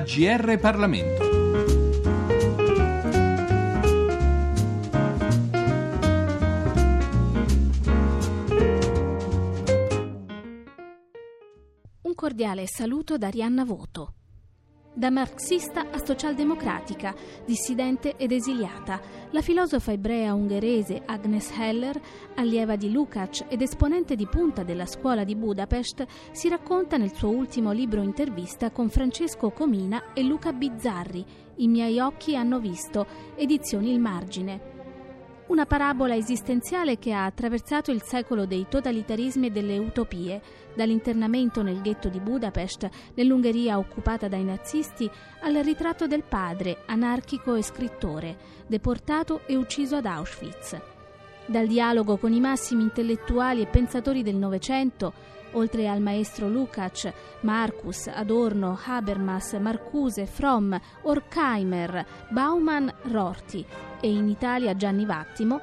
GR Parlamento. Un cordiale saluto da Arianna Voto. Da marxista a socialdemocratica, dissidente ed esiliata, la filosofa ebrea ungherese Agnes Heller, allieva di Lukács ed esponente di punta della scuola di Budapest, si racconta nel suo ultimo libro intervista con Francesco Comina e Luca Bizzarri, I miei occhi hanno visto, edizioni Il Margine. Una parabola esistenziale che ha attraversato il secolo dei totalitarismi e delle utopie, dall'internamento nel ghetto di Budapest, nell'Ungheria occupata dai nazisti, al ritratto del padre, anarchico e scrittore, deportato e ucciso ad Auschwitz. Dal dialogo con i massimi intellettuali e pensatori del Novecento, oltre al maestro Lukács, Marcus, Adorno, Habermas, Marcuse, Fromm, Horkheimer, Baumann, Rorty e in Italia Gianni Vattimo,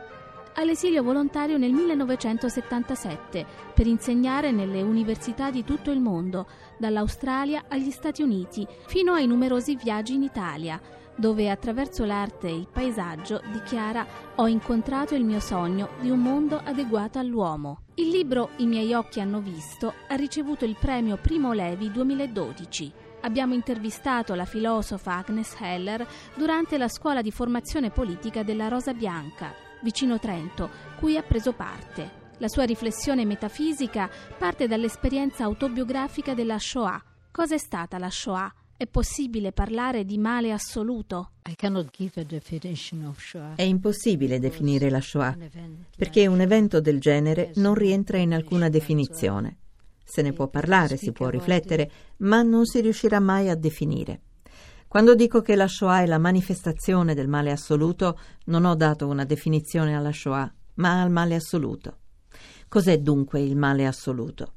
all'esilio volontario nel 1977 per insegnare nelle università di tutto il mondo, dall'Australia agli Stati Uniti, fino ai numerosi viaggi in Italia, dove attraverso l'arte e il paesaggio dichiara ho incontrato il mio sogno di un mondo adeguato all'uomo. Il libro I miei occhi hanno visto ha ricevuto il premio Primo Levi 2012. Abbiamo intervistato la filosofa Agnes Heller durante la scuola di formazione politica della Rosa Bianca, vicino Trento, cui ha preso parte. La sua riflessione metafisica parte dall'esperienza autobiografica della Shoah. Cos'è stata la Shoah? È possibile parlare di male assoluto? È impossibile definire la Shoah, perché un evento del genere non rientra in alcuna definizione. Se ne può parlare, si può riflettere, ma non si riuscirà mai a definire. Quando dico che la Shoah è la manifestazione del male assoluto, non ho dato una definizione alla Shoah, ma al male assoluto. Cos'è dunque il male assoluto?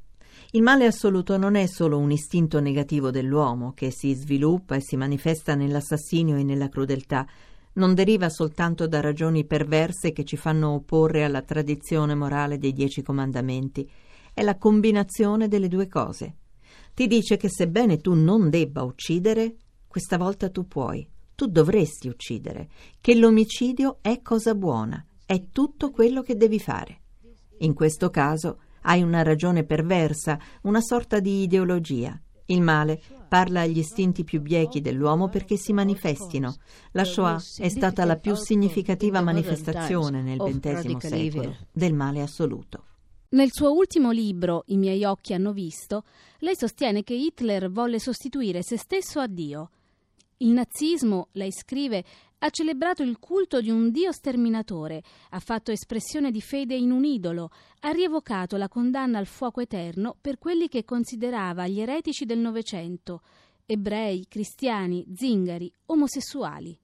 Il male assoluto non è solo un istinto negativo dell'uomo che si sviluppa e si manifesta nell'assassinio e nella crudeltà, non deriva soltanto da ragioni perverse che ci fanno opporre alla tradizione morale dei dieci comandamenti, è la combinazione delle due cose. Ti dice che sebbene tu non debba uccidere, questa volta tu puoi, tu dovresti uccidere, che l'omicidio è cosa buona, è tutto quello che devi fare. In questo caso hai una ragione perversa, una sorta di ideologia. Il male parla agli istinti più biechi dell'uomo perché si manifestino. La Shoah è stata la più significativa manifestazione nel XX secolo del male assoluto. Nel suo ultimo libro, I miei occhi hanno visto, lei sostiene che Hitler volle sostituire se stesso a Dio. Il nazismo, lei scrive, ha celebrato il culto di un dio sterminatore, ha fatto espressione di fede in un idolo, ha rievocato la condanna al fuoco eterno per quelli che considerava gli eretici del Novecento, ebrei, cristiani, zingari, omosessuali.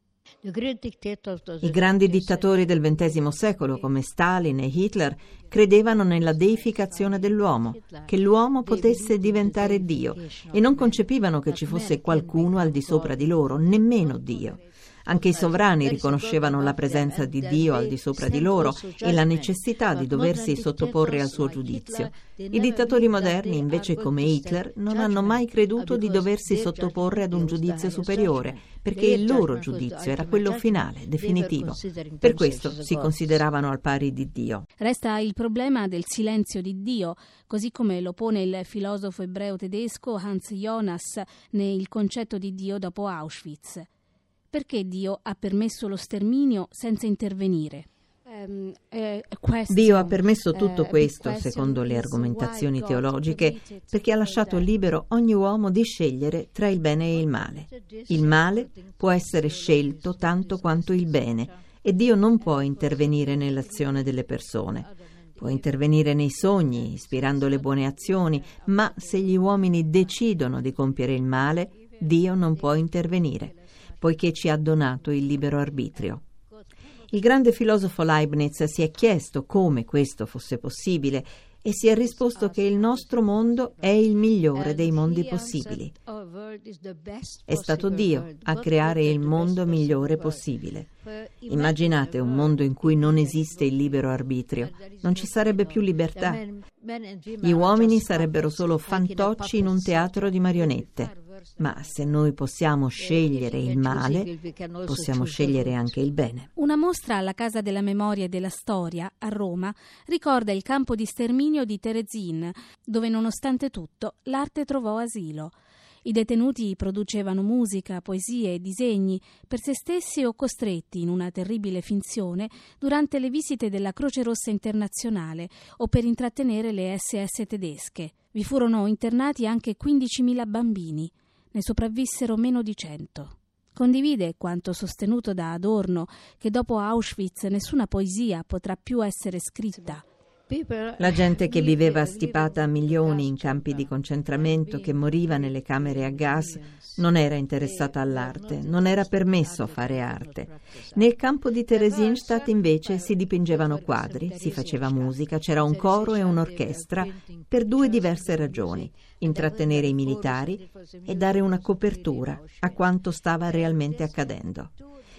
I grandi dittatori del XX secolo, come Stalin e Hitler, credevano nella deificazione dell'uomo, che l'uomo potesse diventare Dio, e non concepivano che ci fosse qualcuno al di sopra di loro, nemmeno Dio. Anche i sovrani riconoscevano la presenza di Dio al di sopra di loro e la necessità di doversi sottoporre al suo giudizio. I dittatori moderni, invece, come Hitler, non hanno mai creduto di doversi sottoporre ad un giudizio superiore, perché il loro giudizio era quello finale, definitivo. Per questo si consideravano al pari di Dio. Resta il problema del silenzio di Dio, così come lo pone il filosofo ebreo tedesco Hans Jonas nel concetto di Dio dopo Auschwitz. Perché Dio ha permesso lo sterminio senza intervenire? Ehm, eh, Dio ha permesso eh, tutto questo, secondo le argomentazioni teologiche, perché ha lasciato libero ogni uomo di scegliere tra il bene e il male. Il male può essere scelto tanto quanto il bene e Dio non può intervenire nell'azione delle persone. Può intervenire nei sogni, ispirando le buone azioni, ma se gli uomini decidono di compiere il male, Dio non può intervenire poiché ci ha donato il libero arbitrio. Il grande filosofo Leibniz si è chiesto come questo fosse possibile e si è risposto che il nostro mondo è il migliore dei mondi possibili. È stato Dio a creare il mondo migliore possibile. Immaginate un mondo in cui non esiste il libero arbitrio, non ci sarebbe più libertà. Gli uomini sarebbero solo fantocci in un teatro di marionette. Ma se noi possiamo scegliere il male, possiamo scegliere anche il bene. Una mostra alla Casa della Memoria e della Storia a Roma ricorda il campo di sterminio di Terezin, dove nonostante tutto l'arte trovò asilo. I detenuti producevano musica, poesie e disegni per se stessi o costretti in una terribile finzione durante le visite della Croce Rossa Internazionale o per intrattenere le SS tedesche. Vi furono internati anche 15.000 bambini, ne sopravvissero meno di 100. Condivide quanto sostenuto da Adorno, che dopo Auschwitz nessuna poesia potrà più essere scritta la gente che viveva stipata a milioni in campi di concentramento, che moriva nelle camere a gas, non era interessata all'arte, non era permesso fare arte. Nel campo di Theresienstadt invece si dipingevano quadri, si faceva musica, c'era un coro e un'orchestra per due diverse ragioni, intrattenere i militari e dare una copertura a quanto stava realmente accadendo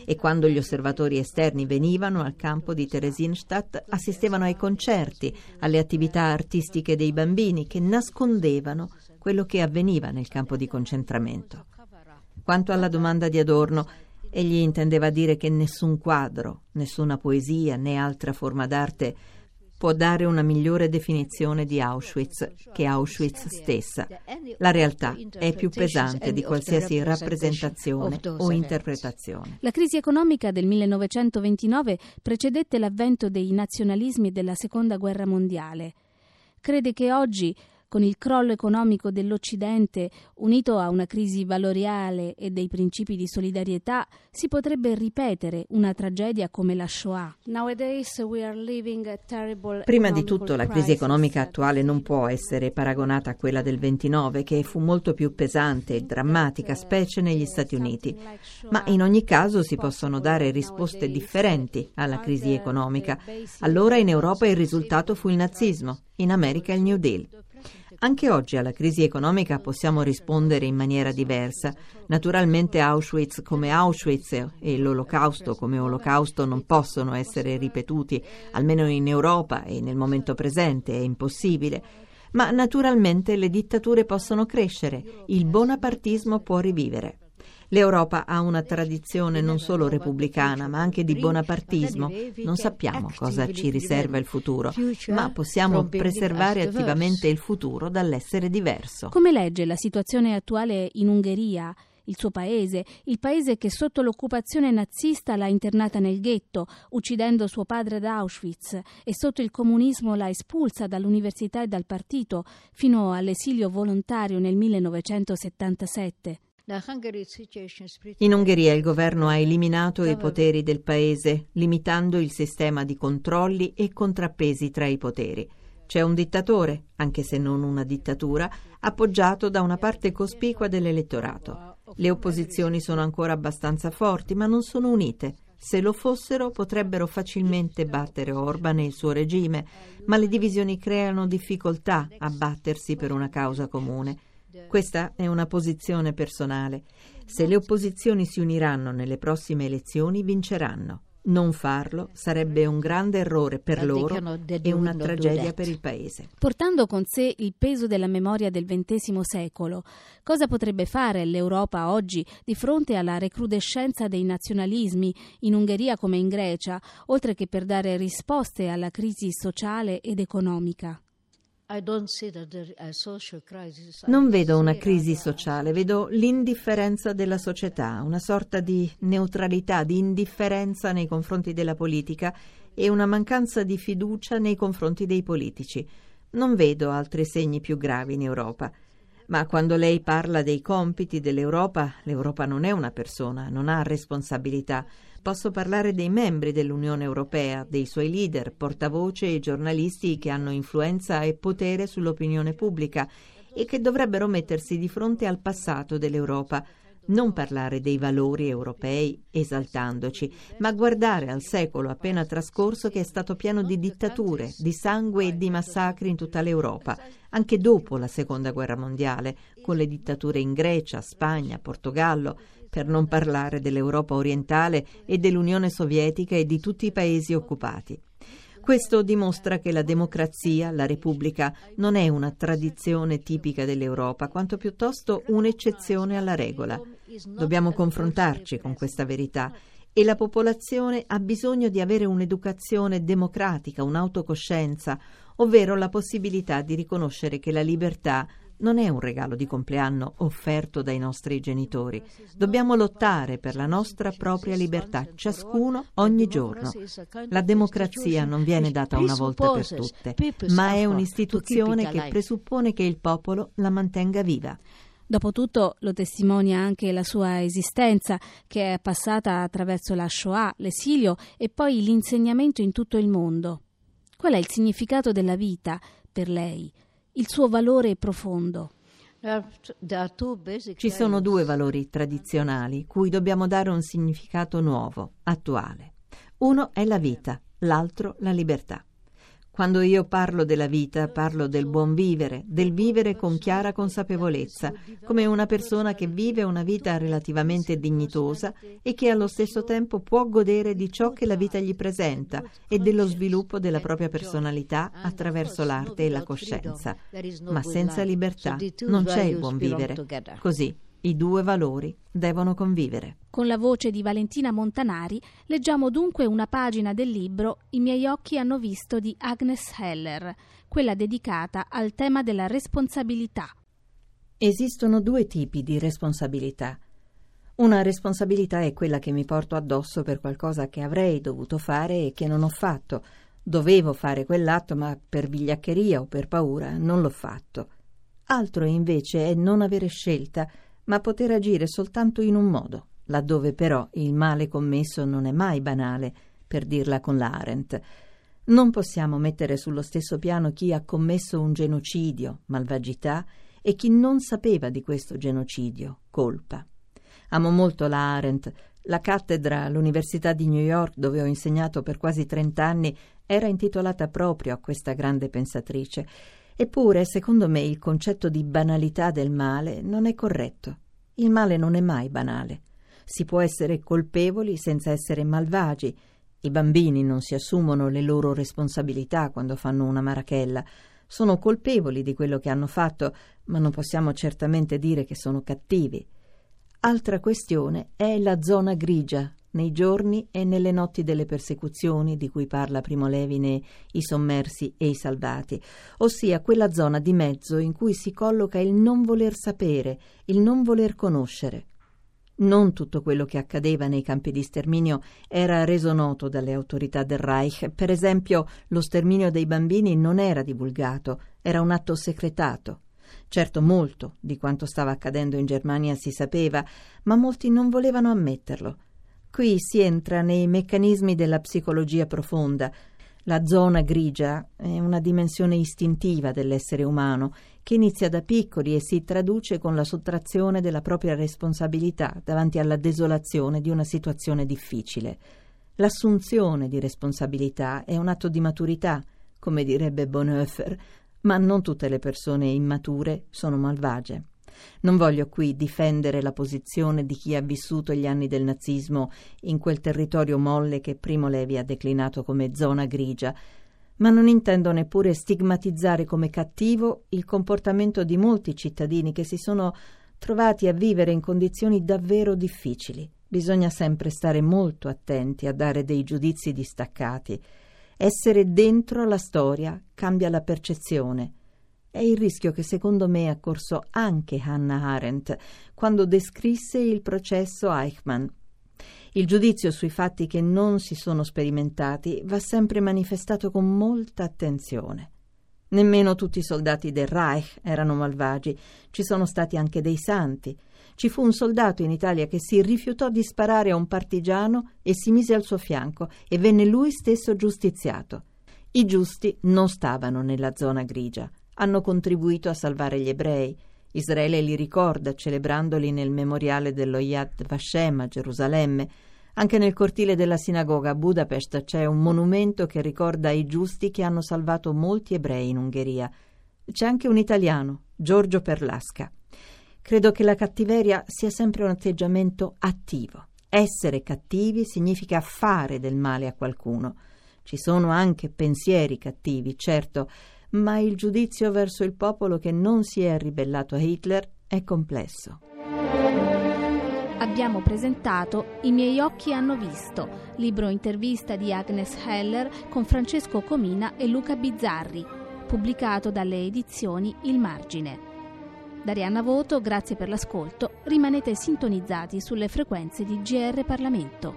e quando gli osservatori esterni venivano al campo di Theresienstadt assistevano ai concerti, alle attività artistiche dei bambini che nascondevano quello che avveniva nel campo di concentramento. Quanto alla domanda di Adorno, egli intendeva dire che nessun quadro, nessuna poesia né altra forma d'arte può dare una migliore definizione di Auschwitz che Auschwitz stessa. La realtà è più pesante di qualsiasi rappresentazione o interpretazione. La crisi economica del 1929 precedette l'avvento dei nazionalismi della Seconda Guerra Mondiale. Crede che oggi con il crollo economico dell'Occidente, unito a una crisi valoriale e dei principi di solidarietà, si potrebbe ripetere una tragedia come la Shoah. Prima di tutto la crisi economica attuale non può essere paragonata a quella del 29, che fu molto più pesante e drammatica, specie negli Stati Uniti. Ma in ogni caso si possono dare risposte differenti alla crisi economica. Allora in Europa il risultato fu il nazismo, in America il New Deal. Anche oggi alla crisi economica possiamo rispondere in maniera diversa. Naturalmente Auschwitz come Auschwitz e l'Olocausto come Olocausto non possono essere ripetuti, almeno in Europa e nel momento presente è impossibile. Ma naturalmente le dittature possono crescere, il bonapartismo può rivivere. L'Europa ha una tradizione non solo repubblicana, ma anche di bonapartismo. Non sappiamo cosa ci riserva il futuro, ma possiamo preservare attivamente il futuro dall'essere diverso. Come legge la situazione attuale in Ungheria? il suo paese, il paese che sotto l'occupazione nazista l'ha internata nel ghetto, uccidendo suo padre ad Auschwitz, e sotto il comunismo l'ha espulsa dall'università e dal partito, fino all'esilio volontario nel 1977. In Ungheria il governo ha eliminato i poteri del paese, limitando il sistema di controlli e contrappesi tra i poteri. C'è un dittatore, anche se non una dittatura, appoggiato da una parte cospicua dell'elettorato. Le opposizioni sono ancora abbastanza forti, ma non sono unite. Se lo fossero potrebbero facilmente battere Orban e il suo regime, ma le divisioni creano difficoltà a battersi per una causa comune. Questa è una posizione personale. Se le opposizioni si uniranno nelle prossime elezioni, vinceranno. Non farlo sarebbe un grande errore per loro e una tragedia per il Paese. Portando con sé il peso della memoria del XX secolo, cosa potrebbe fare l'Europa oggi di fronte alla recrudescenza dei nazionalismi in Ungheria come in Grecia, oltre che per dare risposte alla crisi sociale ed economica? Non vedo una crisi sociale, vedo l'indifferenza della società, una sorta di neutralità, di indifferenza nei confronti della politica e una mancanza di fiducia nei confronti dei politici. Non vedo altri segni più gravi in Europa. Ma quando lei parla dei compiti dell'Europa, l'Europa non è una persona, non ha responsabilità. Posso parlare dei membri dell'Unione Europea, dei suoi leader, portavoce e giornalisti che hanno influenza e potere sull'opinione pubblica e che dovrebbero mettersi di fronte al passato dell'Europa. Non parlare dei valori europei esaltandoci, ma guardare al secolo appena trascorso che è stato pieno di dittature, di sangue e di massacri in tutta l'Europa, anche dopo la Seconda Guerra Mondiale, con le dittature in Grecia, Spagna, Portogallo, per non parlare dell'Europa orientale e dell'Unione Sovietica e di tutti i paesi occupati. Questo dimostra che la democrazia, la Repubblica, non è una tradizione tipica dell'Europa, quanto piuttosto un'eccezione alla regola. Dobbiamo confrontarci con questa verità e la popolazione ha bisogno di avere un'educazione democratica, un'autocoscienza, ovvero la possibilità di riconoscere che la libertà non è un regalo di compleanno offerto dai nostri genitori. Dobbiamo lottare per la nostra propria libertà, ciascuno ogni giorno. La democrazia non viene data una volta per tutte, ma è un'istituzione che presuppone che il popolo la mantenga viva. Dopotutto lo testimonia anche la sua esistenza, che è passata attraverso la Shoah, l'esilio e poi l'insegnamento in tutto il mondo. Qual è il significato della vita per lei? Il suo valore profondo. Ci sono due valori tradizionali cui dobbiamo dare un significato nuovo, attuale. Uno è la vita, l'altro la libertà. Quando io parlo della vita, parlo del buon vivere, del vivere con chiara consapevolezza, come una persona che vive una vita relativamente dignitosa e che allo stesso tempo può godere di ciò che la vita gli presenta e dello sviluppo della propria personalità attraverso l'arte e la coscienza. Ma senza libertà non c'è il buon vivere. Così i due valori devono convivere. Con la voce di Valentina Montanari leggiamo dunque una pagina del libro I miei occhi hanno visto di Agnes Heller, quella dedicata al tema della responsabilità. Esistono due tipi di responsabilità. Una responsabilità è quella che mi porto addosso per qualcosa che avrei dovuto fare e che non ho fatto. Dovevo fare quell'atto, ma per vigliaccheria o per paura non l'ho fatto. Altro invece è non avere scelta ma poter agire soltanto in un modo, laddove però il male commesso non è mai banale, per dirla con l'Arendt. Non possiamo mettere sullo stesso piano chi ha commesso un genocidio, malvagità, e chi non sapeva di questo genocidio, colpa. Amo molto la Arendt. La cattedra all'Università di New York, dove ho insegnato per quasi trent'anni, era intitolata proprio a questa grande pensatrice Eppure, secondo me, il concetto di banalità del male non è corretto. Il male non è mai banale. Si può essere colpevoli senza essere malvagi. I bambini non si assumono le loro responsabilità quando fanno una marachella. Sono colpevoli di quello che hanno fatto, ma non possiamo certamente dire che sono cattivi. Altra questione è la zona grigia nei giorni e nelle notti delle persecuzioni di cui parla Primo Levi nei I sommersi e i salvati, ossia quella zona di mezzo in cui si colloca il non voler sapere, il non voler conoscere. Non tutto quello che accadeva nei campi di sterminio era reso noto dalle autorità del Reich. Per esempio, lo sterminio dei bambini non era divulgato, era un atto segretato. Certo molto di quanto stava accadendo in Germania si sapeva, ma molti non volevano ammetterlo. Qui si entra nei meccanismi della psicologia profonda. La zona grigia è una dimensione istintiva dell'essere umano che inizia da piccoli e si traduce con la sottrazione della propria responsabilità davanti alla desolazione di una situazione difficile. L'assunzione di responsabilità è un atto di maturità, come direbbe Bonhoeffer, ma non tutte le persone immature sono malvagie. Non voglio qui difendere la posizione di chi ha vissuto gli anni del nazismo in quel territorio molle che Primo Levi ha declinato come zona grigia, ma non intendo neppure stigmatizzare come cattivo il comportamento di molti cittadini che si sono trovati a vivere in condizioni davvero difficili. Bisogna sempre stare molto attenti a dare dei giudizi distaccati. Essere dentro la storia cambia la percezione è il rischio che secondo me ha corso anche Hannah Arendt quando descrisse il processo Eichmann. Il giudizio sui fatti che non si sono sperimentati va sempre manifestato con molta attenzione. Nemmeno tutti i soldati del Reich erano malvagi, ci sono stati anche dei santi. Ci fu un soldato in Italia che si rifiutò di sparare a un partigiano e si mise al suo fianco e venne lui stesso giustiziato. I giusti non stavano nella zona grigia hanno contribuito a salvare gli ebrei. Israele li ricorda celebrandoli nel memoriale dello Yad Vashem a Gerusalemme. Anche nel cortile della sinagoga a Budapest c'è un monumento che ricorda i giusti che hanno salvato molti ebrei in Ungheria. C'è anche un italiano, Giorgio Perlasca. Credo che la cattiveria sia sempre un atteggiamento attivo. Essere cattivi significa fare del male a qualcuno. Ci sono anche pensieri cattivi, certo, ma il giudizio verso il popolo che non si è ribellato a Hitler è complesso. Abbiamo presentato I miei occhi hanno visto, libro intervista di Agnes Heller con Francesco Comina e Luca Bizzarri, pubblicato dalle edizioni Il Margine. Da Rianna Voto, grazie per l'ascolto, rimanete sintonizzati sulle frequenze di GR Parlamento.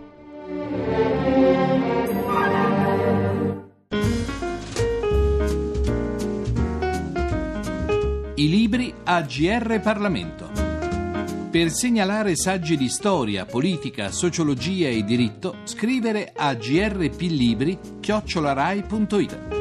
A GR Parlamento. Per segnalare saggi di storia, politica, sociologia e diritto, scrivere a grplibri chiocciolarai.it.